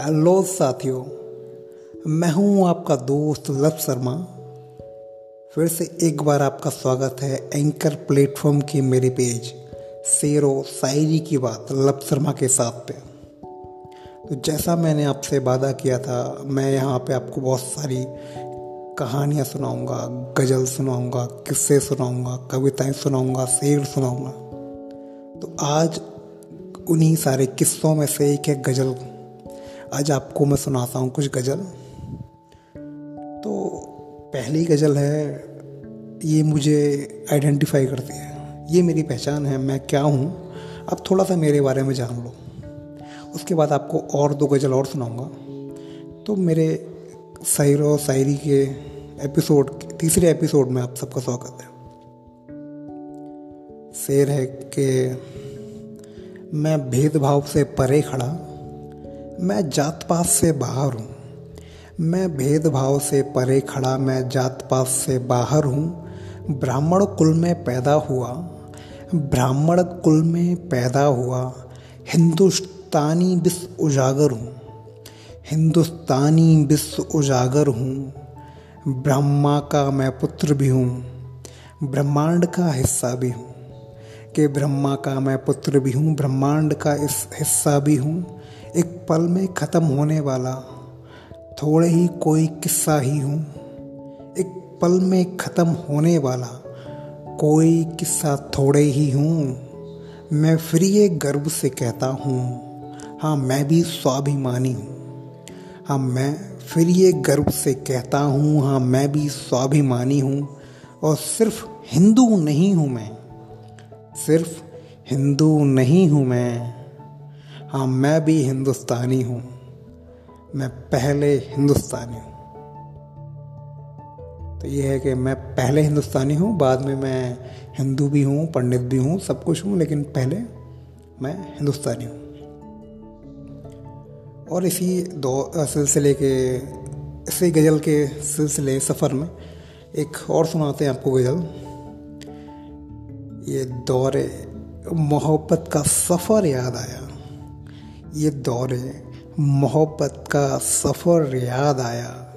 Hello साथियों। मैं हूँ आपका दोस्त लव शर्मा। फिर से एक बार आपका स्वागत है एंकर प्लेटफॉर्म की मेरे पेज शेरो शायरी की बात लव शर्मा के साथ पे। तो जैसा मैंने आपसे वादा किया था, मैं यहाँ पे आपको बहुत सारी कहानियाँ सुनाऊँगा, गज़ल सुनाऊँगा, किस्से सुनाऊँगा, कविताएँ सुनाऊँगा, शेर सुनाऊँगा। तो आज उन्हीं सारे किस्सों में से एक है गज़ल। आज आपको मैं सुनाता हूँ कुछ गज़ल। तो पहली गज़ल है, ये मुझे आइडेंटिफाई करती है। ये मेरी पहचान है, मैं क्या हूँ, अब थोड़ा सा मेरे बारे में जान लो। उसके बाद आपको और दो गज़ल और सुनाऊँगा। तो मेरे शायर और शायरी के एपिसोड तीसरे एपिसोड में आप सबका स्वागत है। शेर है कि मैं भेदभाव से परे खड़ा मैं जात पात से बाहर हूँ। मैं भेदभाव से परे खड़ा मैं जात पात से बाहर हूँ। ब्राह्मण कुल में पैदा हुआ। ब्राह्मण कुल में पैदा हुआ। हिंदुस्तानी विश्व उजागर हूँ। हिंदुस्तानी विश्व उजागर हूँ। ब्रह्मा का मैं पुत्र भी हूँ। ब्रह्मांड का हिस्सा भी हूँ। कि ब्रह्मा का मैं पुत्र भी हूँ। ब्रह्मांड का इस हिस्सा भी हूँ। एक पल में ख़त्म होने वाला, थोड़े ही कोई किस्सा ही हूँ। एक पल में ख़त्म होने वाला, कोई किस्सा थोड़े ही हूँ। मैं फ्री गर्व से कहता हूँ हाँ मैं भी स्वाभिमानी हूँ। हाँ मैं फिर ये गर्व से कहता हूँ हाँ मैं भी स्वाभिमानी हूँ। और सिर्फ़ हिंदू नहीं हूँ मैं, सिर्फ़ हिंदू नहीं हूँ मैं। हाँ मैं भी हिंदुस्तानी हूँ। मैं पहले हिंदुस्तानी हूँ। तो ये है कि मैं पहले हिंदुस्तानी हूँ, बाद में मैं हिंदू भी हूँ, पंडित भी हूँ, सब कुछ हूँ, लेकिन पहले मैं हिंदुस्तानी हूँ। और इसी दो सिलसिले के, इसी गज़ल के सिलसिले, सफ़र में एक और सुनाते हैं आपको गज़ल। ये दौरे, मोहब्बत का सफ़र याद आया। ये दौरे मोहब्बत का सफ़र याद आया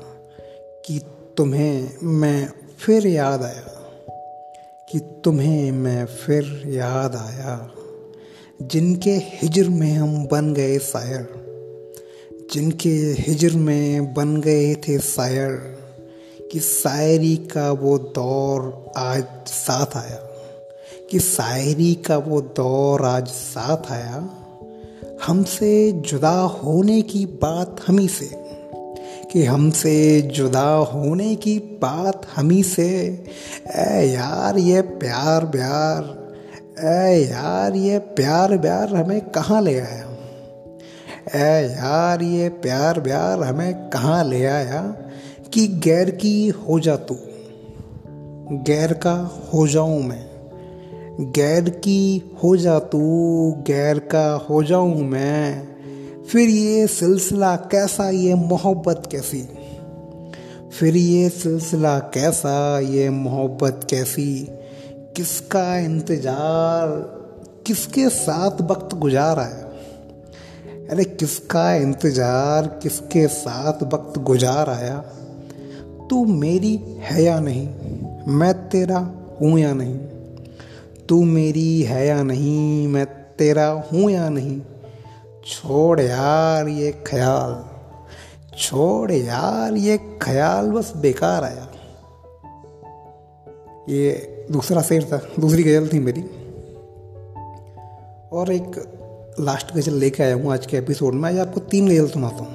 कि तुम्हें मैं फिर याद आया, कि तुम्हें मैं फिर याद आया। जिनके हिजर में हम बन गए शायर, जिनके हिजर में बन गए थे शायर, कि शायरी का वो दौर आज साथ आया, कि शायरी का वो दौर आज साथ आया। हमसे जुदा होने की बात हमी से, कि हमसे जुदा होने की बात हमी से ए यार ये प्यार ब्यार ए यार ये प्यार प्यार हमें कहाँ ले आया? ए यार ये प्यार प्यार हमें कहाँ ले आया कि गैर की हो जा तू? गैर का हो जाऊँ मैं। गैर की हो जा तू, गैर का हो जाऊँ मैं। फिर ये सिलसिला कैसा, ये मोहब्बत कैसी? फिर ये सिलसिला कैसा, ये मोहब्बत कैसी? किसका इंतज़ार, किसके साथ वक्त गुजारा है? अरे किसका इंतज़ार, किसके साथ वक्त गुजार आया? तू मेरी है या नहीं? मैं तेरा हूँ या नहीं? तू मेरी है या नहीं? मैं तेरा हूँ या नहीं? छोड़ यार ये ख्याल। छोड़ यार ये ख्याल, बस बेकार आया। ये दूसरा शेर था, दूसरी गज़ल थी मेरी। और एक लास्ट गज़ल लेके आया हूँ आज के एपिसोड में। आज आपको तीन गज़ल सुनाता हूँ।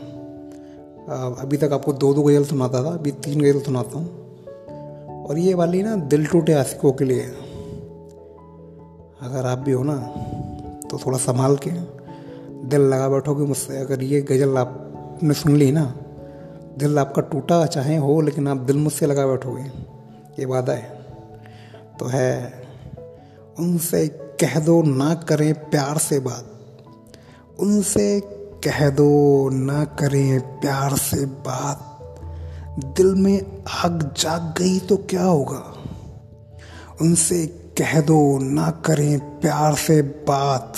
अभी तक आपको दो दो गज़ल सुनाता था, अभी तीन गज़ल सुनाता हूँ। और ये वाली ना दिल टूटे आशिकों के लिए। अगर आप भी हो ना तो थोड़ा संभाल के दिल लगा बैठोगे मुझसे। अगर ये गज़ल आपने सुन ली ना, दिल आपका टूटा चाहे हो, लेकिन आप दिल मुझसे लगा बैठोगे। ये वादा है। तो है, उनसे कह दो ना करें प्यार से बात। उनसे कह दो ना करें प्यार से बात। दिल में आग जाग गई तो क्या होगा? उनसे कह दो, ना करें प्यार से बात।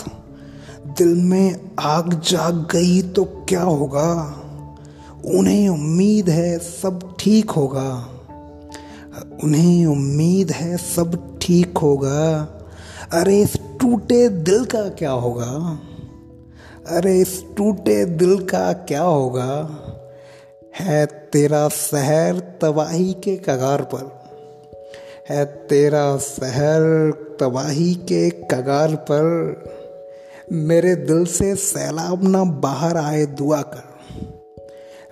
दिल में आग जाग गई तो क्या होगा? उन्हें उम्मीद है सब ठीक होगा। उन्हें उम्मीद है सब ठीक होगा। अरे, इस टूटे दिल का क्या होगा? अरे, इस टूटे दिल का क्या होगा? है तेरा शहर तबाही के कगार पर। है तेरा शहर तबाही के कगार पर। मेरे दिल से सैलाब ना बाहर आए दुआ कर।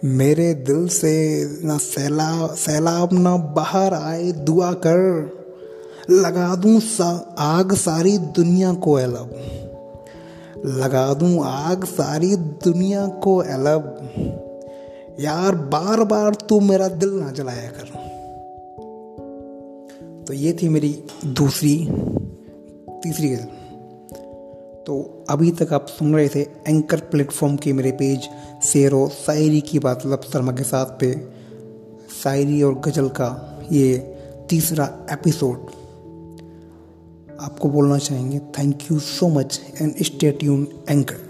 मेरे दिल से ना सैलाब सैलाब ना बाहर आए दुआ कर। लगा दूँ सा, आग सारी दुनिया को एलब लगा दूँ आग सारी दुनिया को एलब यार बार बार तू मेरा दिल ना जलाया कर। तो ये थी मेरी दूसरी, तीसरी गज़ल। तो अभी तक आप सुन रहे थे एंकर प्लेटफॉर्म के मेरे पेज शेर शायरी की बात लब शर्मा के साथ पे। शायरी और गज़ल का ये तीसरा एपिसोड आपको बोलना चाहेंगे thank you so much and stay tune anchor